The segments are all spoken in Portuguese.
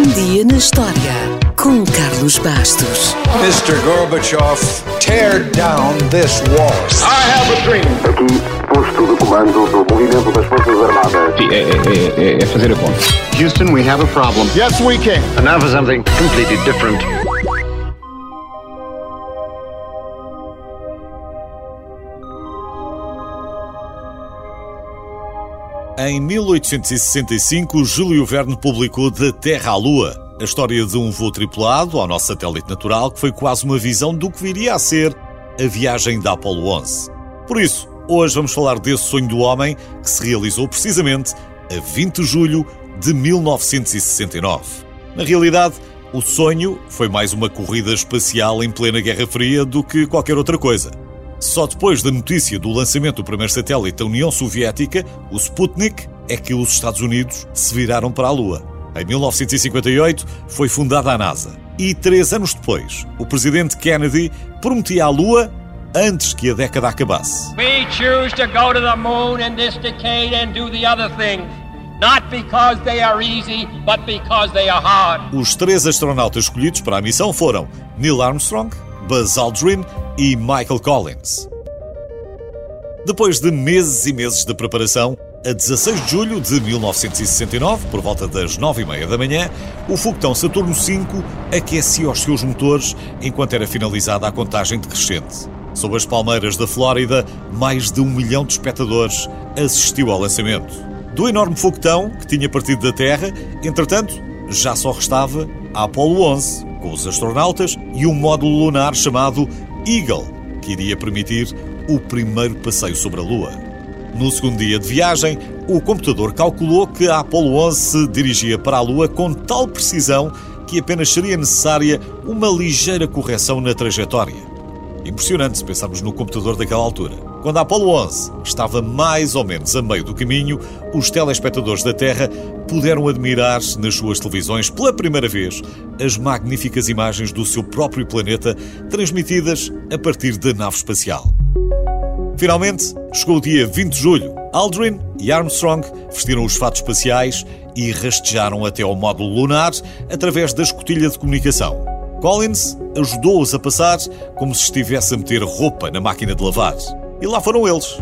Um dia na história com Carlos Bastos. Mr. Gorbachev, tear down this wall. I have a dream. Aqui, posto de comando do movimento das Forças Armadas. Sim, é, é, é, é fazer a conta. Houston, we have a problem. Yes, we can. And now for something completely different. Em 1865, Júlio Verne publicou Da Terra à Lua, a história de um voo tripulado ao nosso satélite natural, que foi quase uma visão do que viria a ser a viagem da Apollo 11. Por isso, hoje vamos falar desse sonho do homem que se realizou precisamente a 20 de julho de 1969. Na realidade, o sonho foi mais uma corrida espacial em plena Guerra Fria do que qualquer outra coisa. Só depois da notícia do lançamento do primeiro satélite da União Soviética, o Sputnik, é que os Estados Unidos se viraram para a Lua. Em 1958 foi fundada a NASA. E três anos depois, o presidente Kennedy prometia a Lua antes que a década acabasse. We choose to go to the moon in this decade and do the other things. Not because they are easy, but because they are hard. Os três astronautas escolhidos para a missão foram Neil Armstrong, Buzz Aldrin e Michael Collins. Depois de meses e meses de preparação, a 16 de julho de 1969, por volta das 9h30 da manhã, o foguetão Saturno V aquecia os seus motores enquanto era finalizada a contagem decrescente. Sob as palmeiras da Flórida, mais de um milhão de espectadores assistiu ao lançamento. Do enorme foguetão que tinha partido da Terra, entretanto, já só restava a Apollo 11, com os astronautas e um módulo lunar chamado Eagle, que iria permitir o primeiro passeio sobre a Lua. No segundo dia de viagem, o computador calculou que a Apollo 11 se dirigia para a Lua com tal precisão que apenas seria necessária uma ligeira correção na trajetória. Impressionante se pensarmos no computador daquela altura. Quando a Apollo 11 estava mais ou menos a meio do caminho, os telespectadores da Terra puderam admirar nas suas televisões pela primeira vez as magníficas imagens do seu próprio planeta transmitidas a partir da nave espacial. Finalmente, chegou o dia 20 de julho. Aldrin e Armstrong vestiram os fatos espaciais e rastejaram até ao módulo lunar através da escotilha de comunicação. Collins ajudou-os a passar como se estivesse a meter roupa na máquina de lavar. E lá foram eles.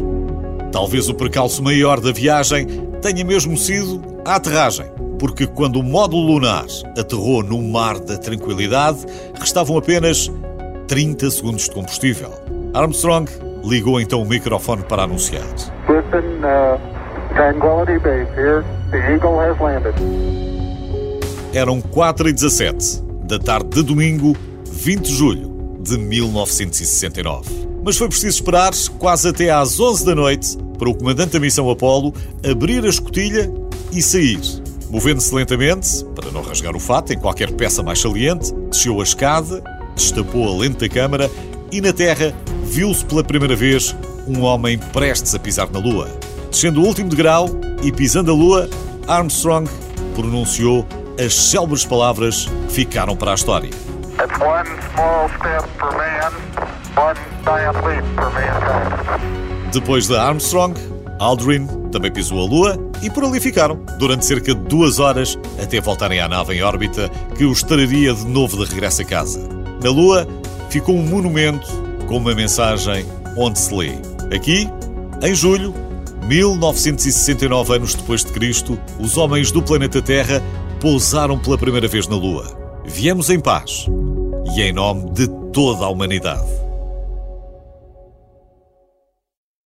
Talvez o percalço maior da viagem tenha mesmo sido a aterragem, porque quando o módulo lunar aterrou no mar da tranquilidade, restavam apenas 30 segundos de combustível. Armstrong ligou então o microfone para anunciar. Houston, uh, Tranquility Base here. The Eagle has landed. Eram 4 e 17 da tarde de domingo, 20 de julho de 1969. Mas foi preciso esperar quase até às 11 da noite para o comandante da missão Apollo abrir a escotilha e sair. Movendo-se lentamente, para não rasgar o fato em qualquer peça mais saliente, desceu a escada, destapou a lente da câmara e na Terra viu-se pela primeira vez um homem prestes a pisar na Lua. Descendo o último degrau e pisando a Lua, Armstrong pronunciou as célebres palavras que ficaram para a história. Man. Depois da Armstrong, Aldrin também pisou a Lua e por ali ficaram, durante cerca de duas horas, até voltarem à nave em órbita que os traria de novo de regresso a casa. Na Lua ficou um monumento com uma mensagem onde se lê. Aqui, em julho, 1969 anos depois de Cristo, os homens do planeta Terra pousaram pela primeira vez na Lua. Viemos em paz e em nome de toda a humanidade.